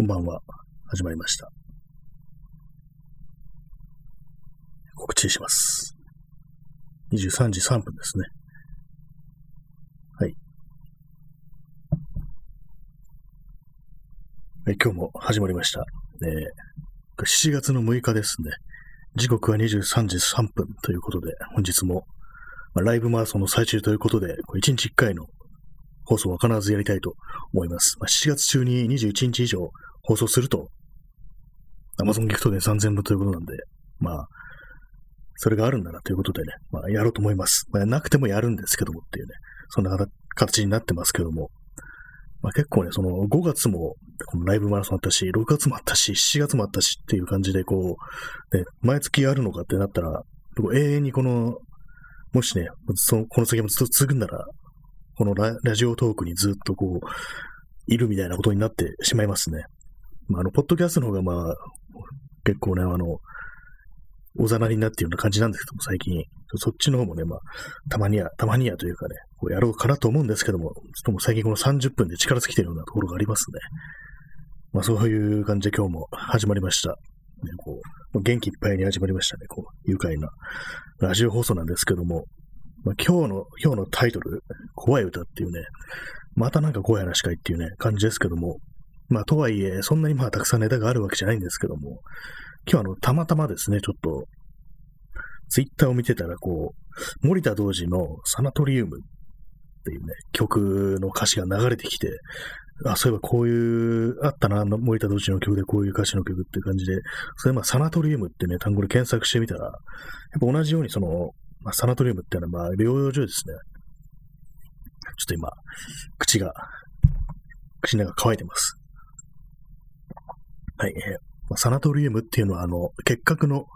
こんばんは。始まりました。告知します。23時3分ですね。はい。え今日も始まりました。えー、7月の6日ですね。時刻は23時3分ということで、本日も、まあ、ライブマラソンの最中ということで、これ1日1回の放送は必ずやりたいと思います。まあ、7月中に21日以上放送すると、Amazon ギフトで3000分ということなんで、まあ、それがあるんだなということでね、まあ、やろうと思います。まあ、なくてもやるんですけどもっていうね、そんな形になってますけども、まあ、結構ね、その5月もこのライブマラソンあったし、6月もあったし、7月もあったしっていう感じで、こう、ね、毎月やるのかってなったら、永遠にこの、もしね、そこの先もずっと続くんなら、このラジオトークにずっとこう、いるみたいなことになってしまいますね。まあ、あの、ポッドキャストの方がまあ、結構ね、あの、おざなりになっているような感じなんですけども、最近。そっちの方もね、まあ、たまにや、たまにやというかね、こうやろうかなと思うんですけども、ちょっともう最近この30分で力尽きてるようなところがありますね。まあ、そういう感じで今日も始まりました。ね、こう元気いっぱいに始まりましたね。こう、愉快なラジオ放送なんですけども、まあ、今日の、今日のタイトル、怖い歌っていうね、またなんか怖い話かいっていうね、感じですけども、まあ、とはいえ、そんなにまあ、たくさんネタがあるわけじゃないんですけども、今日あの、たまたまですね、ちょっと、ツイッターを見てたら、こう、森田童子のサナトリウムっていうね、曲の歌詞が流れてきて、あ、そういえばこういう、あったな、森田童子の曲でこういう歌詞の曲っていう感じで、それまあ、サナトリウムってね、単語で検索してみたら、やっぱ同じようにその、まあ、サナトリウムっていうのは、まあ、療養所ですね。ちょっと今、口が、口の中乾いてます。はい、サナトリウムっていうのは、あの、結核の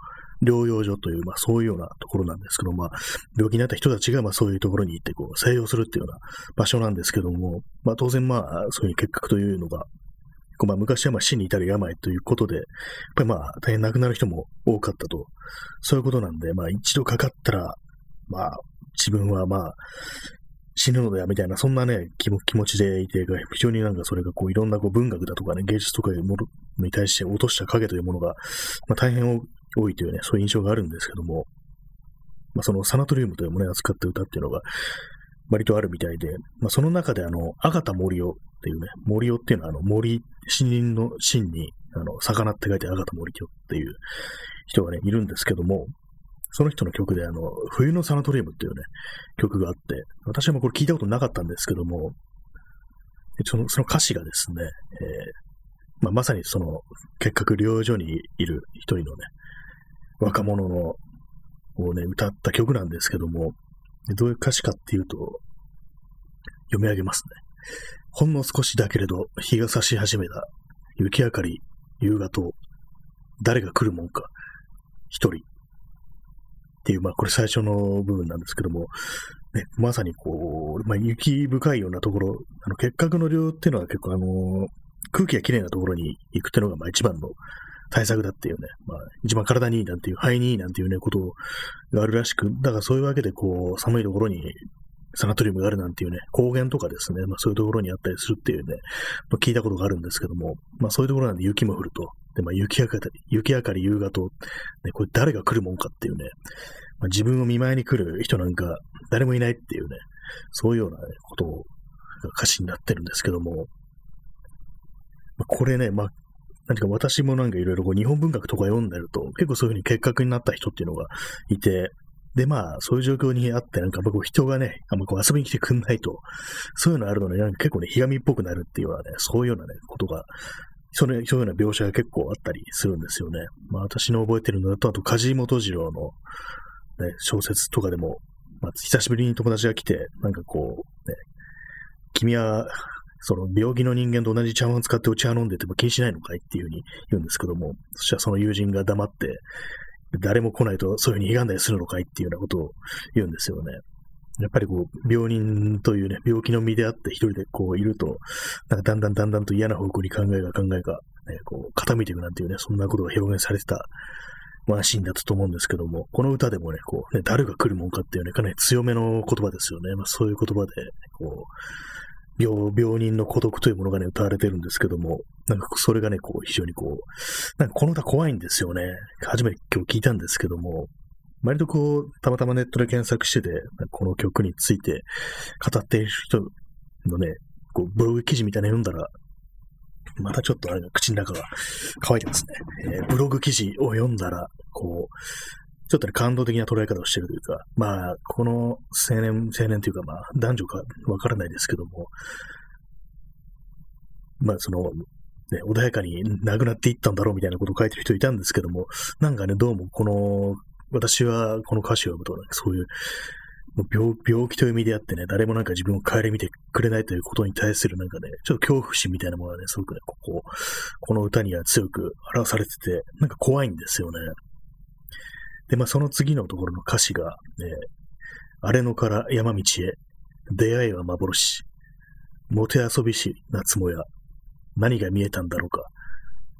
療養所という、まあ、そういうようなところなんですけど、まあ、病気になった人たちが、まあ、そういうところに行って、こう、静養するっていうような場所なんですけども、まあ、当然、まあ、そういう結核というのが、こうまあ、昔はまあ死に至る病ということで、やっぱりまあ、大変亡くなる人も多かったと、そういうことなんで、まあ、一度かかったら、まあ、自分はまあ、死ぬのだよみたいな、そんなね、気持ちでいて、非常になんかそれがこういろんなこう文学だとかね、芸術とかいうものに対して落とした影というものが、まあ、大変多いというね、そういう印象があるんですけども、まあ、そのサナトリウムというものを扱った歌っていうのが、割とあるみたいで、まあ、その中であの、アガタ森尾っていうね、森尾っていうのはあの森、森林の森に、あの、魚って書いてアガタ森尾っていう人がね、いるんですけども、その人の曲で、あの、冬のサナトリウムっていうね、曲があって、私はもうこれ聞いたことなかったんですけども、そのその歌詞がですね、えーまあ、まさにその結核療養所にいる一人のね、若者のをね、歌った曲なんですけども、どういう歌詞かっていうと、読み上げますね。ほんの少しだけれど、日が差し始めた。雪明かり、夕方、誰が来るもんか。一人。っていう、まあ、これ最初の部分なんですけども、ね、まさにこう、まあ、雪深いようなところ、あの、結核の量っていうのは結構あの、空気がきれいなところに行くっていうのが、まあ、一番の対策だっていうね、まあ、一番体にいいなんていう、肺にいいなんていうね、ことがあるらしく、だからそういうわけで、こう、寒いところにサナトリウムがあるなんていうね、高原とかですね、まあそういうところにあったりするっていうね、まあ、聞いたことがあるんですけども、まあそういうところなんで雪も降ると。で、まあ雪明かり、雪明かり夕方、ね、これ誰が来るもんかっていうね、まあ、自分を見舞いに来る人なんか誰もいないっていうね、そういうような、ことが歌詞になってるんですけども、まあ、これね、まあ、何か私もなんかいろいろ日本文学とか読んでると、結構そういうふうに結核になった人っていうのがいて、で、まあ、そういう状況にあって、なんか僕、人がね、あんまこう遊びに来てくんないと、そういうのあるのに、なんか結構ね、ひがみっぽくなるっていうようなね、そういうようなね、ことが、そのそういうような描写が結構あったりするんですよね。まあ、私の覚えてるのだと、あと、梶本次郎の、ね、小説とかでも、まあ、久しぶりに友達が来て、なんかこう、ね、君は、その病気の人間と同じ茶碗を使ってお茶飲んでても気にしないのかいっていうふうに言うんですけども、そしたらその友人が黙って、誰も来ないとそういうふうに歪んだりするのかいっていうようなことを言うんですよね。やっぱりこう、病人というね、病気の身であって一人でこういると、なんかだんだんだんだんと嫌な方向に考えが考えが、ね、こう、傾いていくなんていうね、そんなことが表現されてたワンシーンだったと思うんですけども、この歌でもね、こう、ね、誰が来るもんかっていうね、かなり強めの言葉ですよね。まあそういう言葉で、こう、病、病人の孤独というものがね、歌われてるんですけども、なんかそれがね、こう、非常にこう、なんかこの歌怖いんですよね。初めて今日聞いたんですけども、割とこう、たまたまネットで検索してて、この曲について語っている人のね、こう、ブログ記事みたいなの読んだら、またちょっとあれ口の中が乾いてますね。えー、ブログ記事を読んだら、こう、ちょっとね、感動的な捉え方をしてるというか、まあ、この青年、青年というか、まあ、男女かわからないですけども、まあ、その、ね、穏やかに亡くなっていったんだろうみたいなことを書いてる人いたんですけども、なんかね、どうもこの、私はこの歌詞を読むと、そういう病、病気という意味であってね、誰もなんか自分を顧みてくれないということに対するなんかね、ちょっと恐怖心みたいなものがね、すごくね、ここ、この歌には強く表されてて、なんか怖いんですよね。で、まあその次のところの歌詞が、ね、荒れ野から山道へ、出会いは幻、もてあそびし夏もや、何が見えたんだろうか、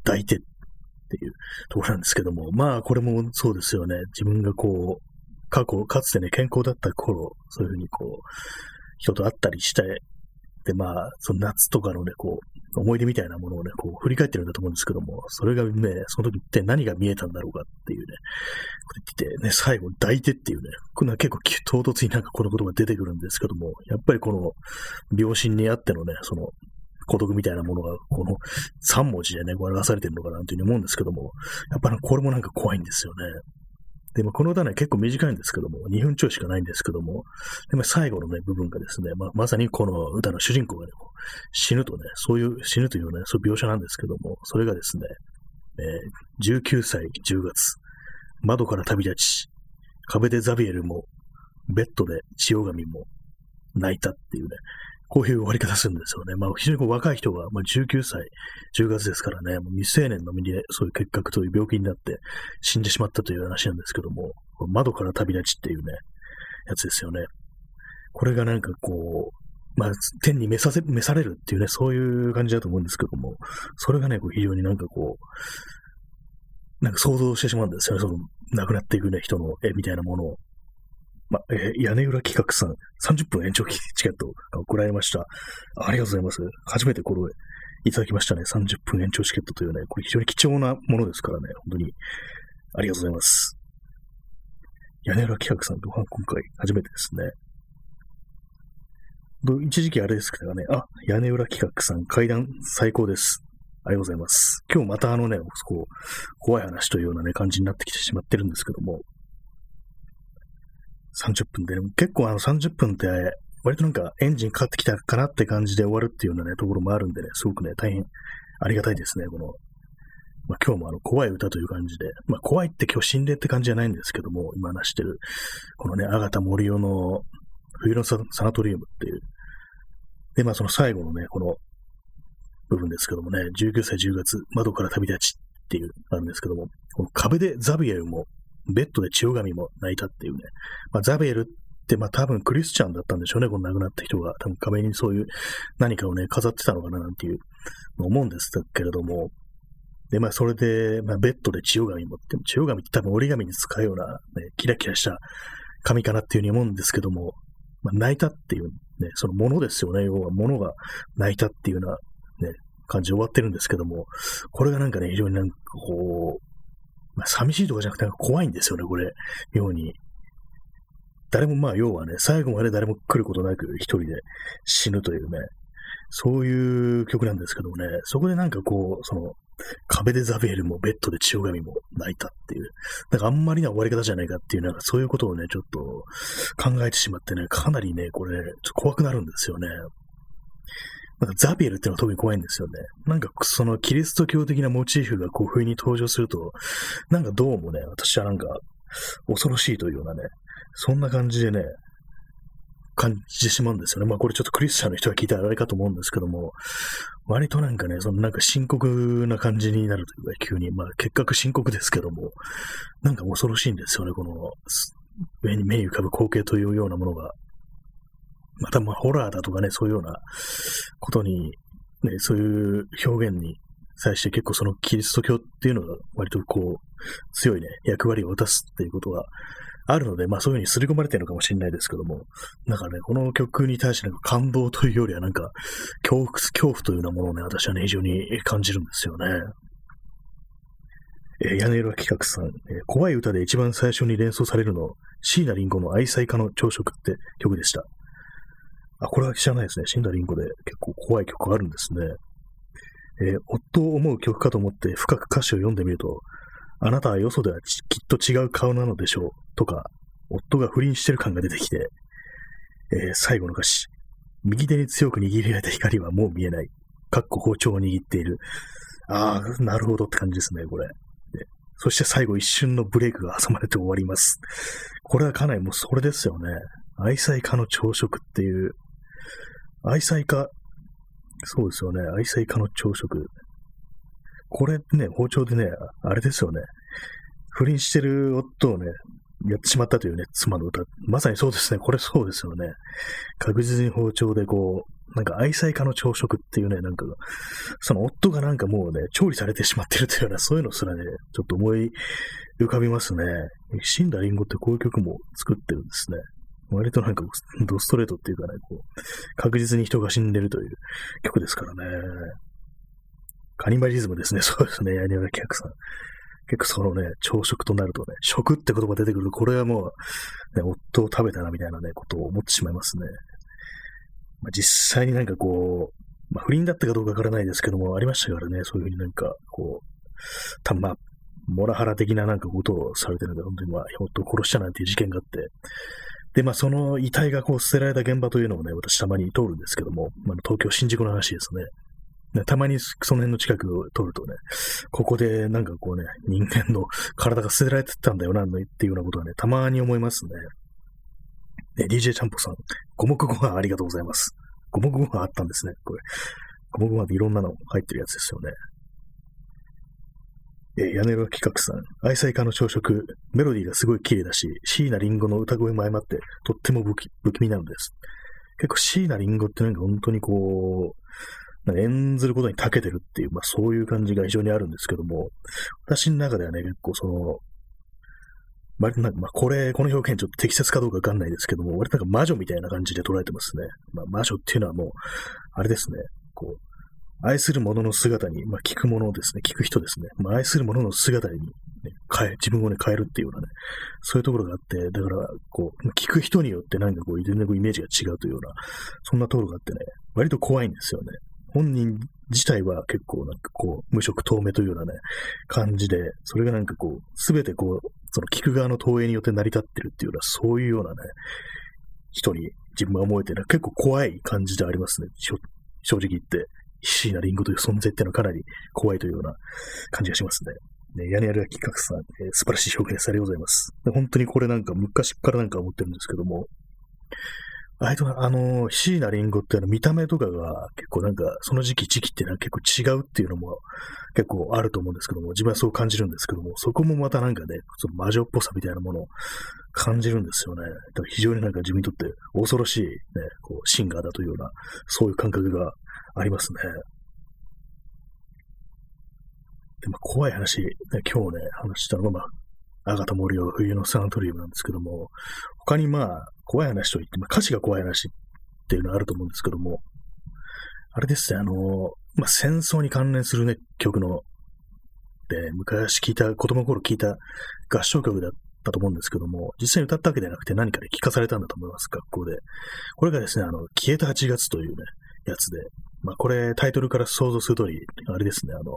抱いてっていうところなんですけども、まあこれもそうですよね。自分がこう、過去、かつてね、健康だった頃、そういうふうにこう、人と会ったりして、で、まあ、その夏とかのね、こう、思い出みたいなものをね、こう、振り返ってるんだと思うんですけども、それがね、その時って何が見えたんだろうかっていうね、こう言ってね、最後、抱いてっていうね、こんな結構唐突になんかこの言葉が出てくるんですけども、やっぱりこの、病心にあってのね、その、孤独みたいなものが、この3文字でね、表されてるのかなというふうに思うんですけども、やっぱりこれもなんか怖いんですよね。で、まあ、この歌ね、結構短いんですけども、2分ちょいしかないんですけども、でまあ、最後のね、部分がですね、まあ、まさにこの歌の主人公がね、死ぬとね、そういう、死ぬというね、そういう描写なんですけども、それがですね、えー、19歳10月、窓から旅立ち、壁でザビエルも、ベッドで千代神も泣いたっていうね、こういう終わり方するんですよね。まあ、非常にこう若い人が、まあ、19歳、10月ですからね、もう未成年の身でそういう結核という病気になって死んでしまったという話なんですけども、窓から旅立ちっていうね、やつですよね。これがなんかこう、まあ、天に召させ、召されるっていうね、そういう感じだと思うんですけども、それがね、こう非常になんかこう、なんか想像してしまうんですよね、その、亡くなっていくね、人の絵みたいなものを。ま、えー、屋根裏企画さん、30分延長チケットが送られました。ありがとうございます。初めてこれいただきましたね。30分延長チケットというね、これ非常に貴重なものですからね、本当にありがとうございます。屋根裏企画さんと今回初めてですね。一時期あれですけどね、あ、屋根裏企画さん、階段最高です。ありがとうございます。今日またあのね、こう、怖い話というようなね、感じになってきてしまってるんですけども、30分で、ね、結構あの30分って、割となんかエンジンかかってきたかなって感じで終わるっていうようなね、ところもあるんでね、すごくね、大変ありがたいですね、この、まあ、今日もあの怖い歌という感じで、まあ、怖いって今日心霊って感じじゃないんですけども、今話してる、このね、アガタ森尾の冬のサナトリウムっていう、で、まあその最後のね、この部分ですけどもね、19歳10月、窓から旅立ちっていう、あるんですけども、この壁でザビエルもベッドで千代神も泣いたっていうね。まあ、ザベルって、まあ多分クリスチャンだったんでしょうね、この亡くなった人が。多分壁にそういう何かをね、飾ってたのかななんていう思うんですけれども。で、まあそれで、まあベッドで千代神もって、千代神って多分折り紙に使うような、ね、キラキラした紙かなっていうふうに思うんですけども、まあ泣いたっていうね、そのものですよね、要はものが泣いたっていうようなね、感じで終わってるんですけども、これがなんかね、非常になんかこう、まあ、寂しいとかじゃなくて怖いんですよね、これ。妙に。誰もまあ、要はね、最後まで誰も来ることなく一人で死ぬというね、そういう曲なんですけどもね、そこでなんかこう、その、壁でザベールもベッドで千代神も泣いたっていう、なんかあんまりな終わり方じゃないかっていう、なんかそういうことをね、ちょっと考えてしまってね、かなりね、これ、ちょっと怖くなるんですよね。なんかザビエルっていうのは特に怖いんですよね。なんかそのキリスト教的なモチーフがこう不意に登場すると、なんかどうもね、私はなんか恐ろしいというようなね、そんな感じでね、感じてしまうんですよね。まあこれちょっとクリスチャンの人が聞いたらあれかと思うんですけども、割となんかね、そのなんか深刻な感じになるというか、急に、まあ結核深刻ですけども、なんか恐ろしいんですよね、この目に目に浮かぶ光景というようなものが。またまあホラーだとかね、そういうようなことに、ね、そういう表現に際して結構そのキリスト教っていうのが割とこう、強いね、役割を果たすっていうことがあるので、まあそういうふうに刷り込まれてるのかもしれないですけども、なんかね、この曲に対してなんか感動というよりはなんか、恐怖、恐怖というようなものをね、私はね、非常に感じるんですよね。えー、屋根裏企画さん、えー、怖い歌で一番最初に連想されるの、椎名林檎の愛妻家の朝食って曲でした。あ、これは知らないですね。椎名林檎で結構怖い曲があるんですね。えー、夫を思う曲かと思って深く歌詞を読んでみると、あなたはよそではきっと違う顔なのでしょう。とか、夫が不倫してる感が出てきて、えー、最後の歌詞。右手に強く握りられた光はもう見えない。かっこ包丁を握っている。ああ、なるほどって感じですね、これ。そして最後一瞬のブレイクが挟まれて終わります。これはかなりもうそれですよね。愛妻家の朝食っていう。愛妻家、そうですよね。愛妻家の朝食。これね、包丁でね、あれですよね。不倫してる夫をね、やってしまったというね、妻の歌。まさにそうですね。これそうですよね。確実に包丁でこう、なんか愛妻家の朝食っていうね、なんか、その夫がなんかもうね、調理されてしまってるというような、そういうのすらね、ちょっと思い浮かびますね。死んだリンゴってこういう曲も作ってるんですね。割となんか、ドストレートっていうかね、こう、確実に人が死んでるという曲ですからね。カニバリズムですね。そうですね。ヤニワラ客さん。結構そのね、朝食となるとね、食って言葉出てくると、これはもう、ね、夫を食べたなみたいなね、ことを思ってしまいますね。まあ、実際になんかこう、まあ、不倫だったかどうかわからないですけども、ありましたからね、そういうふうになんか、こう、たま、モラハラ的ななんかことをされてるんで、本当にまあ、夫を殺したなんていう事件があって、で、まあ、その遺体がこう捨てられた現場というのをね、私たまに通るんですけども、まあ、東京新宿の話ですね。たまにその辺の近くを通るとね、ここでなんかこうね、人間の体が捨てられてたんだよな、っていうようなことはね、たまに思いますね。DJ ちゃんぽさん、五目ご飯ありがとうございます。五目ご飯あったんですね、これ。五目ご飯っていろんなの入ってるやつですよね。えー、屋根裏企画さん、愛妻家の朝食、メロディーがすごい綺麗だし、椎名林檎の歌声も相まって、とっても不気味なのです。結構椎名林檎ってなんか本当にこう、演ずることに長けてるっていう、まあそういう感じが非常にあるんですけども、私の中ではね、結構その、割となんか、まあこれ、この表現ちょっと適切かどうかわかんないですけども、割となんか魔女みたいな感じで捉えてますね。まあ魔女っていうのはもう、あれですね、こう、愛する者の姿に、まあ聞く者ですね、聞く人ですね。まあ愛する者の姿に、ね、変え、自分をね、変えるっていうようなね、そういうところがあって、だから、こう、聞く人によってなんかこう、全然こうイメージが違うというような、そんなところがあってね、割と怖いんですよね。本人自体は結構なんかこう、無色透明というようなね、感じで、それがなんかこう、すべてこう、その聞く側の投影によって成り立ってるっていうような、そういうようなね、人に自分が思えてね、結構怖い感じでありますね。正直言って、椎名林檎という存在っていうのはかなり怖いというような感じがしますね。ね、屋根ある企画さん、えー、素晴らしい表現されでございます。本当にこれなんか昔からなんか思ってるんですけども、あれと、あの、椎名林檎ってあの見た目とかが結構なんか、その時期時期ってのは結構違うっていうのも結構あると思うんですけども、自分はそう感じるんですけども、そこもまたなんかね、その魔女っぽさみたいなものを感じるんですよね。だから非常になんか自分にとって恐ろしいね、こうシンガーだというような、そういう感覚がありますね。で、まあ、怖い話、今日ね、話したのが、まあ、アガタ森を冬のサナトリウムなんですけども、他にまあ、怖い話といって、まあ、歌詞が怖い話っていうのはあると思うんですけども、あれですね、あの、まあ、戦争に関連するね、曲の、で、昔聞いた、子供の頃聞いた合唱曲だったと思うんですけども、実際に歌ったわけではなくて何かで聞かされたんだと思います、学校で。これがですね、あの、消えた8月というね、やつで、まあ、これタイトルから想像する通り、あれですね、あの、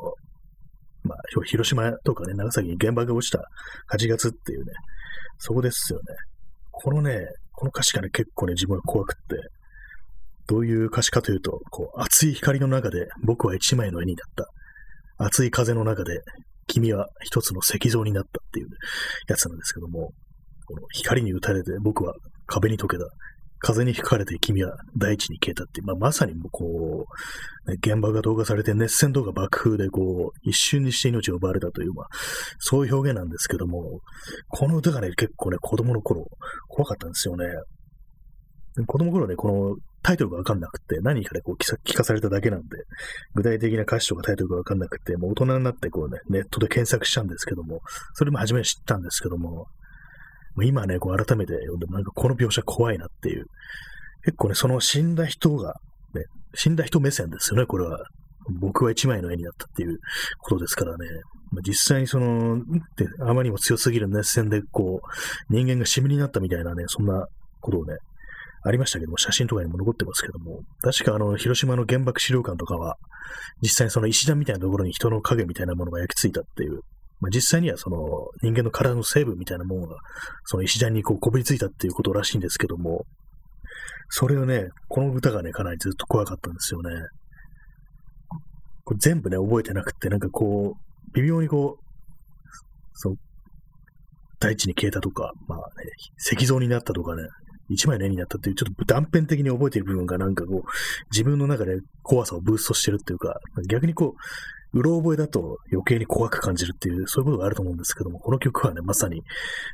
まあ、広島とかね、長崎に原爆が落ちた8月っていうね、そこですよね。このね、この歌詞がね、結構ね、自分は怖くって、どういう歌詞かというと、こう、熱い光の中で僕は一枚の絵になった。熱い風の中で君は一つの石像になったっていうやつなんですけども、この光に打たれて僕は壁に溶けた。風に吹かれて君は大地に消えたって、まあ、まさにもうこう、ね、現場が動画されて熱戦とか爆風でこう、一瞬にして命を奪われたという、まあ、そういう表現なんですけども、この歌がね、結構ね、子供の頃、怖かったんですよね。子供の頃ね、このタイトルがわかんなくて、何かでこう聞かされただけなんで、具体的な歌詞とかタイトルがわかんなくて、もう大人になってこうね、ネットで検索したんですけども、それも初めて知ったんですけども、今ね、こう改めて読んでもなんかこの描写怖いなっていう。結構ね、その死んだ人が、ね、死んだ人目線ですよね、これは。僕は一枚の絵になったっていうことですからね。まあ、実際にその、あまりにも強すぎる熱戦で、こう、人間がシミになったみたいなね、そんなことをね、ありましたけども、写真とかにも残ってますけども、確かあの、広島の原爆資料館とかは、実際にその石段みたいなところに人の影みたいなものが焼き付いたっていう、まあ、実際にはその人間の体の成分みたいなものが、その石段にこうこびりついたっていうことらしいんですけども、それをね、この歌がね、かなりずっと怖かったんですよね。これ全部ね、覚えてなくて、なんかこう、微妙にこう、そう、大地に消えたとか、まあね、石像になったとかね、一枚の絵になったっていう、ちょっと断片的に覚えている部分がなんかこう、自分の中で怖さをブーストしてるっていうか、逆にこう、うろ覚えだと余計に怖く感じるっていう、そういうことがあると思うんですけども、この曲はね、まさに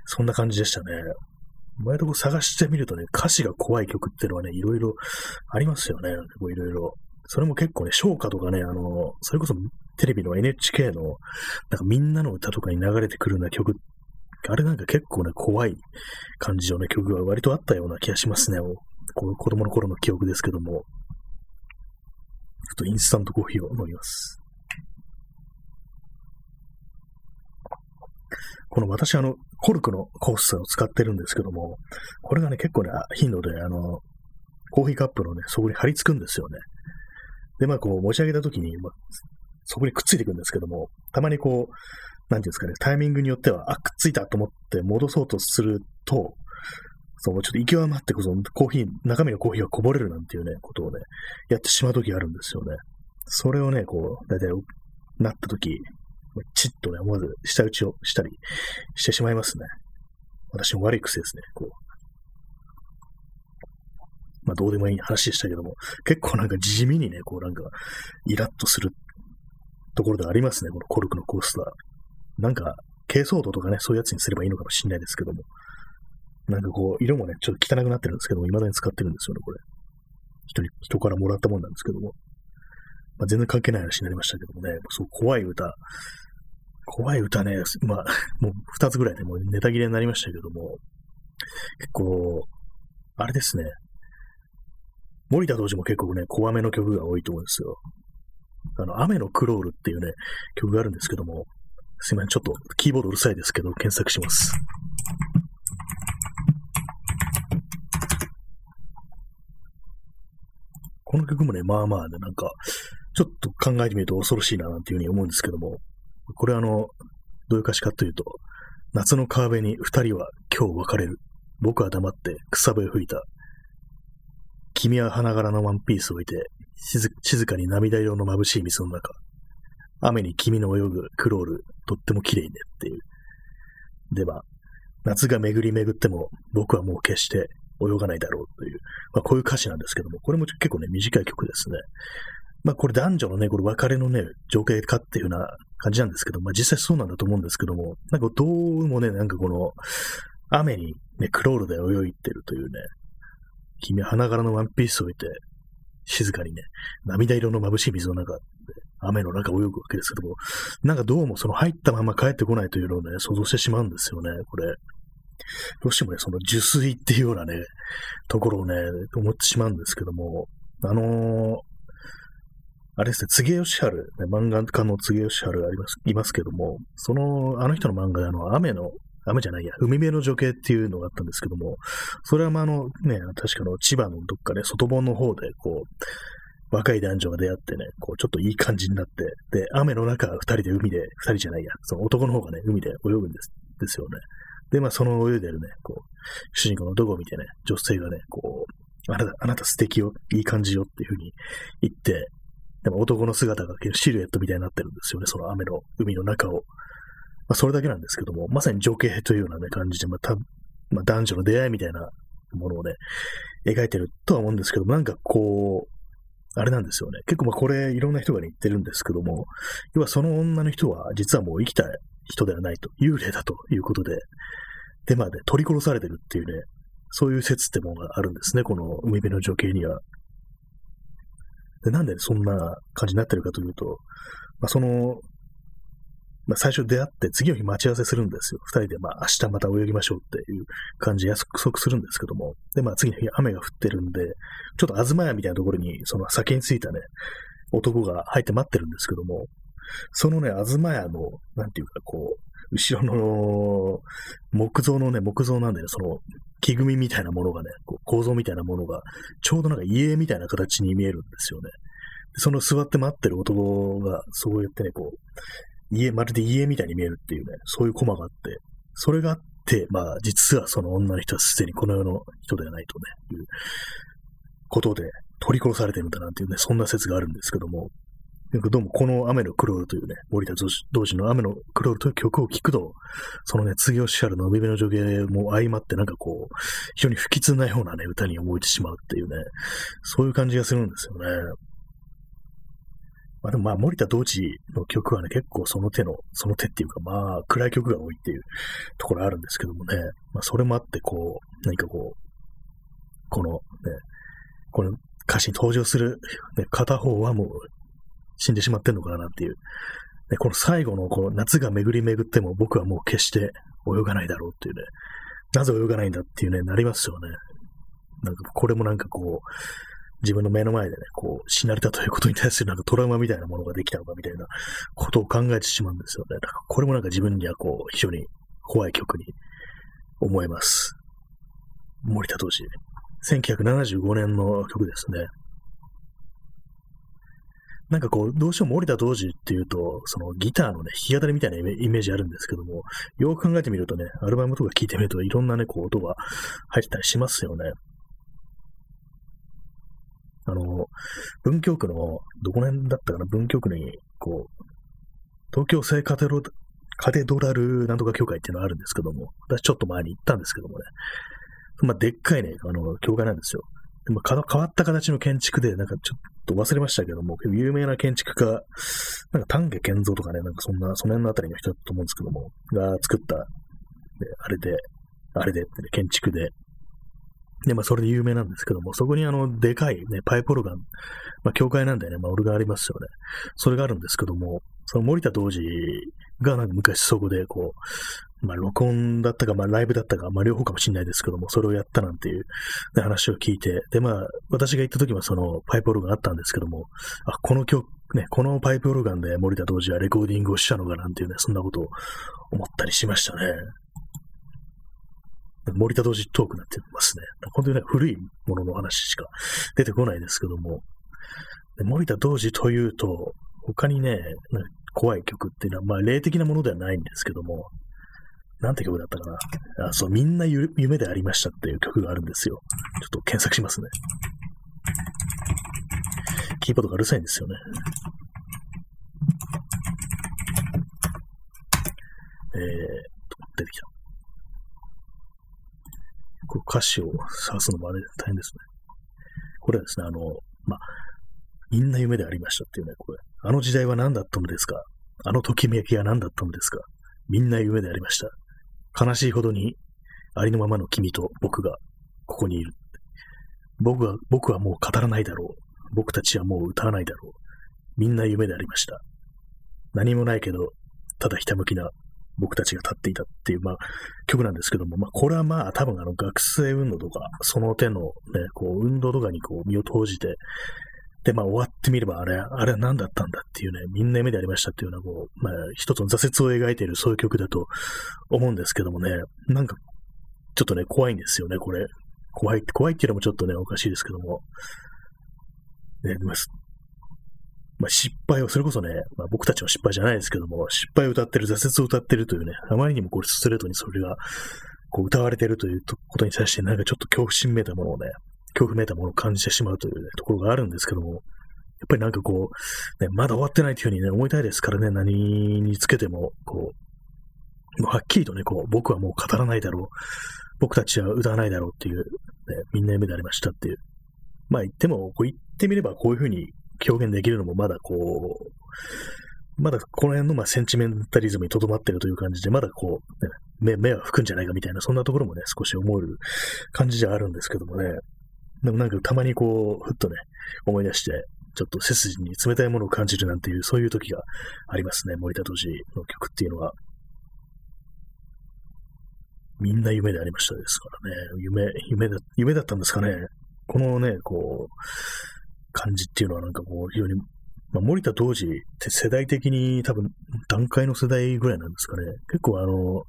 そんな感じでしたね。割とこう探してみるとね、歌詞が怖い曲っていうのはね、いろいろありますよね。いろいろ。それも結構ね、唱歌とかね、あの、それこそテレビの NHK の、なんかみんなの歌とかに流れてくるような曲あれなんか結構ね、怖い感じのね、曲が割とあったような気がしますね。子供の頃の記憶ですけども。ちょっとインスタントコーヒーを飲みます。この私、あの、コルクのコースターを使ってるんですけども、これがね、結構ね、頻度で、あの、コーヒーカップのね、そこに貼り付くんですよね。で、まあ、こう、持ち上げたときに、まあ、そこにくっついていくんですけども、たまにこう、なんていうんですかね、タイミングによっては、あ、くっついたと思って戻そうとすると、そう、ちょっと勢い余ってこそ、コーヒー、中身のコーヒーがこぼれるなんていうね、ことをね、やってしまうときあるんですよね。それをね、こう、だいたいなったとき、チッとね、思わず舌打ちをしたりしてしまいますね。私も悪い癖ですね、こう。まあ、どうでもいい話でしたけども、結構なんか地味にね、こうなんか、イラッとするところではありますね、このコルクのコースター。なんか、珪藻土とかね、そういうやつにすればいいのかもしれないですけども。なんかこう、色もね、ちょっと汚くなってるんですけども、未だに使ってるんですよね、これ。人に、人からもらったもんなんですけども。まあ、全然関係ない話になりましたけどもね、そう、怖い歌。怖い歌ね、まあ、もう二つぐらいでもうネタ切れになりましたけども、結構、あれですね。森田同士も結構ね、怖めの曲が多いと思うんですよ。あの、雨のクロールっていうね、曲があるんですけども、すいません、ちょっとキーボードうるさいですけど、検索します。この曲もね、まあまあね、なんか、ちょっと考えてみると恐ろしいな、なんていうふうに思うんですけども、これあの、どういう歌詞かというと、夏の川辺に二人は今日別れる。僕は黙って草笛吹いた。君は花柄のワンピースを置いて、静かに涙色の眩しい水の中。雨に君の泳ぐクロール、とっても綺麗ねっていう。では、夏が巡り巡っても僕はもう決して泳がないだろうという、まあ、こういう歌詞なんですけども、これも結構ね、短い曲ですね。まあこれ男女のね、これ別れのね、情景かっていうような感じなんですけど、まあ実際そうなんだと思うんですけども、なんかどうもね、なんかこの、雨にね、クロールで泳いでるというね、君は花柄のワンピースを置いて、静かにね、涙色の眩しい水の中で、雨の中泳ぐわけですけども、なんかどうもその入ったまま帰ってこないというのをね、想像してしまうんですよね、これ。どうしてもね、その受水っていうようなね、ところをね、思ってしまうんですけども、あのー、あれですね、柘植義春、ね、漫画家の柘植義春あります、いますけども、その、あの人の漫画であの、雨の雨じゃないや、海辺の女系っていうのがあったんですけども、それはまあ、あの、ね、確かの千葉のどっかね、外盆の方で、こう、若い男女が出会ってね、こう、ちょっといい感じになって、で、雨の中、二人で海で、二人じゃないや、その男の方がね、海で泳ぐんです、ですよね。で、まあ、その泳いでるね、こう、主人公のどこを見てね、女性がね、こう、あなた、あなた素敵よ、いい感じよっていうふうに言って、でも男の姿がシルエットみたいになってるんですよね、その雨の海の中を。まあ、それだけなんですけども、まさに情景というような、ね、感じで、まあまあ、男女の出会いみたいなものをね、描いてるとは思うんですけども、なんかこう、あれなんですよね。結構まあこれいろんな人が言ってるんですけども、要はその女の人は実はもう生きた人ではないと、幽霊だということで、で、まあね、取り殺されてるっていうね、そういう説ってものがあるんですね、この海辺の情景には。で、なんでそんな感じになってるかというと、まあ、そのまあ、最初出会って次の日待ち合わせするんですよ。二人でまあ明日また泳ぎましょうっていう感じで約束するんですけども。で、まあ次の日雨が降ってるんで、ちょっと東屋みたいなところにその先に着いたね、男が入って待ってるんですけども、そのね、東屋の、なんていうかこう、後ろの木造のね、木造なんでね、その木組みみたいなものがね、こう構造みたいなものが、ちょうどなんか家みたいな形に見えるんですよね。その座って待ってる男が、そうやってね、こう、家、まるで家みたいに見えるっていうね、そういうコマがあって、それがあって、まあ、実はその女の人はすでにこの世の人ではないとね、いうことで取り殺されてるんだなんていうね、そんな説があるんですけども、どうもこの雨のクロールというね、森田同士の雨のクロールという曲を聴くと、そのね、次をしゃるの海辺の助言も相まってなんかこう、非常に不吉なようなね、歌に思えてしまうっていうね、そういう感じがするんですよね。まあでもまあ森田同時の曲はね、結構その手の、その手っていうかまあ暗い曲が多いっていうところあるんですけどもね、まあそれもあってこう、何かこう、このね、この歌詞に登場する、ね、片方はもう死んでしまってんのかななんていう。ね、この最後のこう夏が巡り巡っても僕はもう決して泳がないだろうっていうね、なぜ泳がないんだっていうね、なりますよね。なんかこれもなんかこう、自分の目の前でね、こう、死なれたということに対するなんかトラウマみたいなものができたのかみたいなことを考えてしまうんですよね。だからこれもなんか自分にはこう、非常に怖い曲に思えます。森田当時。1975年の曲ですね。なんかこう、どうしても森田当時っていうと、そのギターのね、弾き語りみたいなイメージあるんですけども、よく考えてみるとね、アルバムとか聴いてみるといろんなね、こう音が入ってたりしますよね。あの、文京区の、どこら辺だったかな、文京区に、こう、東京聖カテロカテドラルなんとか協会っていうのがあるんですけども、私ちょっと前に行ったんですけどもね、まあ、でっかいね、あの、教会なんですよ。でも変わった形の建築で、なんかちょっと忘れましたけども、有名な建築家、なんか丹下健三とかね、なんかそんな、その辺のあたりの人だと思うんですけども、が作った、ね、あれで、あれで、ね、建築で、で、まあ、それで有名なんですけども、そこにあの、でかいね、パイプオルガン、まあ、教会なんでね、まあ、オルガンありますよね。それがあるんですけども、その森田童子がなんか昔そこでこう、まあ、録音だったか、まあ、ライブだったか、まあ、両方かもしれないですけども、それをやったなんていう、ね、話を聞いて、で、まあ、私が行った時はそのパイプオルガンあったんですけども、あ、この曲、ね、このパイプオルガンで森田童子はレコーディングをしたのかなんていうね、そんなことを思ったりしましたね。森田同士トークになってますね。本当にね、古いものの話しか出てこないですけども、森田同士というと、他にね、怖い曲っていうのは、まあ、霊的なものではないんですけども、なんて曲だったかな？あ、そう、みんな夢でありましたっていう曲があるんですよ。ちょっと検索しますね。キーボードがうるさいんですよね。えー、出てきた。こう歌詞を探すのもあれ大変ですね。これはですね、あの、まあ、みんな夢でありましたっていうね、これ。あの時代は何だったのですか？あのときめきは何だったのですか？みんな夢でありました。悲しいほどにありのままの君と僕がここにいる。僕は、僕はもう語らないだろう。僕たちはもう歌わないだろう。みんな夢でありました。何もないけど、ただひたむきな僕たちが立っていたっていう、まあ、曲なんですけども、まあ、これはまあ、多分あの、学生運動とか、その手のね、こう、運動とかにこう、身を投じて、で、まあ、終わってみれば、あれ、あれは何だったんだっていうね、みんな夢でありましたっていうような、こう、まあ、一つの挫折を描いている、そういう曲だと思うんですけどもね、なんか、ちょっとね、怖いんですよね、これ。怖い、怖いっていうのもちょっとね、おかしいですけども。ね、まあ、まあ、失敗を、それこそね、まあ、僕たちの失敗じゃないですけども、失敗を歌ってる、挫折を歌ってるというね、あまりにもこれストレートにそれが、こう歌われてるということに対して、なんかちょっと恐怖心めいたものをね、恐怖めいたものを感じてしまうという、ね、ところがあるんですけども、やっぱりなんかこう、ね、まだ終わってないというふうにね、思いたいですからね、何につけても、こう、もうはっきりとね、こう、僕はもう語らないだろう。僕たちは歌わないだろうっていう、ね、みんな夢でありましたっていう。まあ言っても、こう言ってみればこういうふうに表現できるのもまだこう、まだこの辺のまあセンチメンタリズムにとどまってるという感じで、まだこう、ね、目目は吹くんじゃないかみたいな、そんなところもね、少し思える感じじゃあるんですけどもね。でもなんかたまにこう、ふっとね、思い出して、ちょっと背筋に冷たいものを感じるなんていう、そういう時がありますね。森田敏の曲っていうのは。みんな夢でありましたですからね。夢、夢だ、夢だったんですかね。このね、こう、感じっていうのはなんかこう、非常に、まあ、森田当時って世代的に多分段階の世代ぐらいなんですかね。結構あの、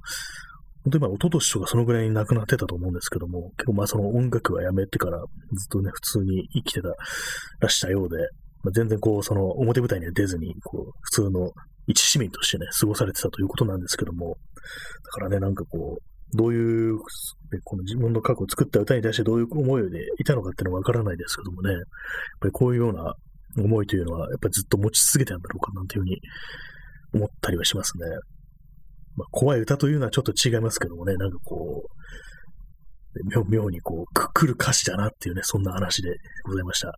本当にまあ、一昨年とかそのぐらいに亡くなってたと思うんですけども、結構まあその音楽はやめてからずっとね、普通に生きてたらしたようで、まあ、全然こう、その表舞台には出ずに、こう、普通の一市民としてね、過ごされてたということなんですけども、だからね、なんかこう、どういう、この自分の過去を作った歌に対してどういう思いでいたのかっていうのはわからないですけどもね、やっぱりこういうような思いというのは、やっぱりずっと持ち続けてたんだろうかなんていうふうに思ったりはしますね。まあ、怖い歌というのはちょっと違いますけどもね、なんかこう、妙にこう、くくる歌詞だなっていうね、そんな話でございました。や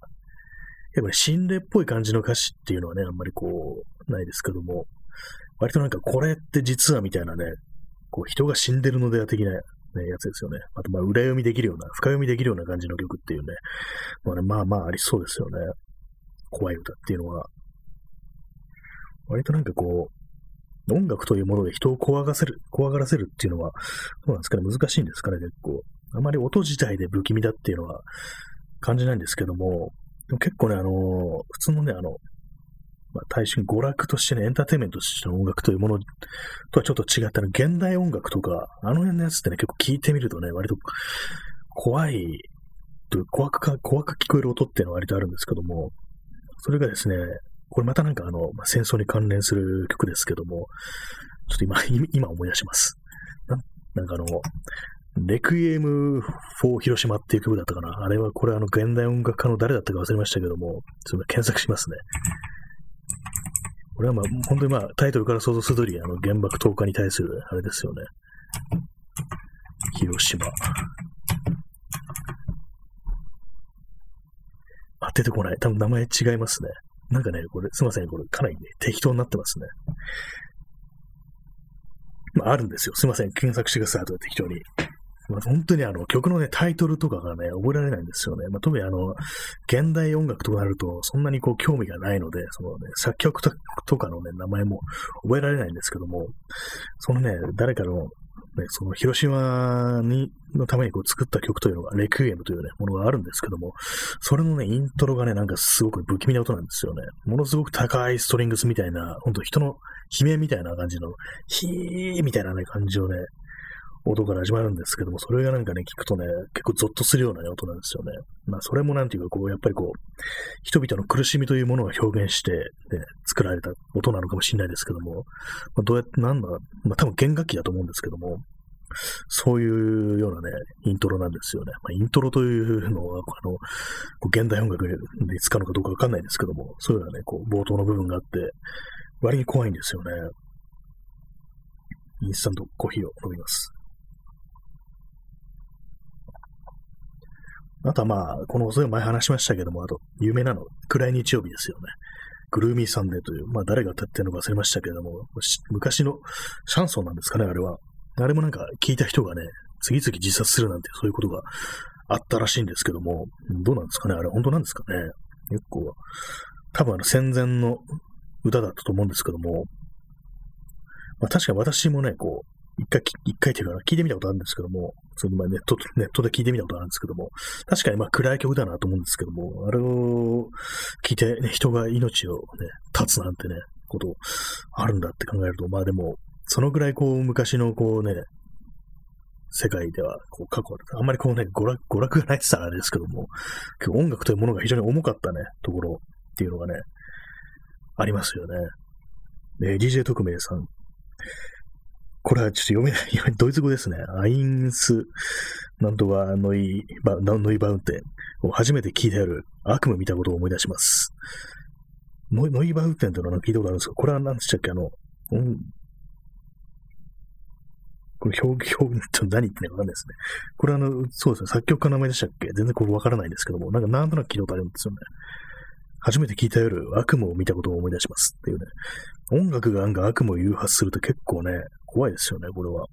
っぱり心霊っぽい感じの歌詞っていうのはね、あんまりこう、ないですけども、割となんかこれって実はみたいなね、こう人が死んでるのでは的な、ね、やつですよね。あと、まあ、裏読みできるような、深読みできるような感じの曲っていうね、まあね、まあまあありそうですよね。怖い歌っていうのは。割となんかこう、音楽というもので人を怖がせる、怖がらせるっていうのは、どうなんですかね、難しいんですかね、結構。あまり音自体で不気味だっていうのは感じないんですけども、でも結構ね、あのー、普通のね、あの、まあ、大衆娯楽としてね、エンターテイメントとしての音楽というものとはちょっと違ったね、現代音楽とか、あの辺のやつってね、結構聞いてみるとね、割と怖い、怖くか、怖く聞こえる音っていうのは割とあるんですけども、それがですね、これまたなんかあの、戦争に関連する曲ですけども、ちょっと今、今思い出します。ななんかあの、 Requiem for 広島っていう曲だったかな。あれは、これあの、現代音楽家の誰だったか忘れましたけども、ちょっと検索しますね。これはまあ、本当にまあ、タイトルから想像する通り、あの、原爆投下に対する、あれですよね。広島。あ、出てこない。多分名前違いますね。なんかね、これ、すいません。これ、かなりね、適当になってますね。まあ、あるんですよ。すいません。検索してください。後で適当に。まあ、本当にあの曲のね、タイトルとかがね、覚えられないんですよね。まあ、特にあの、現代音楽とかなると、そんなにこう興味がないので、そのね、作曲とかのね、名前も覚えられないんですけども、そのね、誰かの、ね、その広島に、のためにこう作った曲というのが、レクイエムというね、ものがあるんですけども、それのね、イントロがね、なんかすごく不気味な音なんですよね。ものすごく高いストリングスみたいな、ほんと人の悲鳴みたいな感じの、ヒーみたいなね、感じをね、音から始まるんですけども、それがなんかね、聞くとね、結構ゾッとするような、ね、音なんですよね。まあ、それもなんていうか、こう、やっぱりこう、人々の苦しみというものを表現して、ね、作られた音なのかもしれないですけども、まあ、どうやって、なんだ、まあ、多分弦楽器だと思うんですけども、そういうようなね、イントロなんですよね。まあ、イントロというのは、あの、こう現代音楽で使うのかどうかわかんないですけども、そういうようなね、こう、冒頭の部分があって、割に怖いんですよね。インスタントコーヒーを飲みます。あとはまあ、この放送で前話しましたけども、あと、有名なの、暗い日曜日ですよね。グルーミーサンデーという、まあ誰が歌ってるのか忘れましたけれども、昔のシャンソンなんですかね、あれは。あれもなんか聞いた人がね、次々自殺するなんてそういうことがあったらしいんですけども、どうなんですかねあれ本当なんですかね結構、多分あの戦前の歌だったと思うんですけども、まあ確かに私もね、こう、一回、一回というか、聞いてみたことあるんですけども、それまあネット、ネットで聞いてみたことあるんですけども、確かにまあ暗い曲だなと思うんですけども、あれを聞いて、ね、人が命をね、絶つなんてね、ことあるんだって考えると、まあでも、そのぐらいこう、昔のこうね、世界では、こう、過去、あんまりこうね、娯楽、娯楽がないって言ったらあれですけども、音楽というものが非常に重かったね、ところっていうのがね、ありますよね。えー、DJ 特命さん。これはちょっと読めない、ドイツ語ですね。アインス、なんとかノイバ、ノイバウンテン初めて聞いてある悪夢見たことを思い出します。ノイノイバウンテンというのは聞いたことあるんですかこれは何でしたっけ？あの、うん、これ表現、表現って何言ってんのかわかんないですね。これはあの、そうですね、作曲家の名前でしたっけ？全然これわからないんですけども、なんかなんとなく聞いたことあるんですよね。初めて聞いた夜、悪夢を見たことを思い出しますっていうね。音楽がなんか悪夢を誘発すると結構ね、怖いですよね、これは。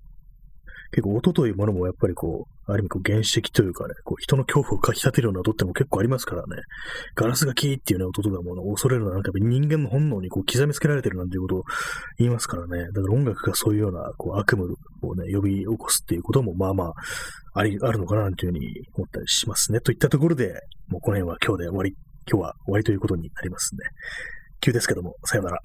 結構音というものもやっぱりこう、ある意味こう原始的というかね、こう人の恐怖をかき立てるような音っても結構ありますからね。ガラスがキーっていうね、音とかも恐れるのはなんか人間の本能にこう刻みつけられてるなんていうことを言いますからね。だから音楽がそういうようなこう悪夢をね、呼び起こすっていうこともまあまあ、あり、あるのかななんていうふうに思ったりしますね。といったところで、もうこの辺は今日で終わり、今日は終わりということになりますね。急ですけども、さよなら。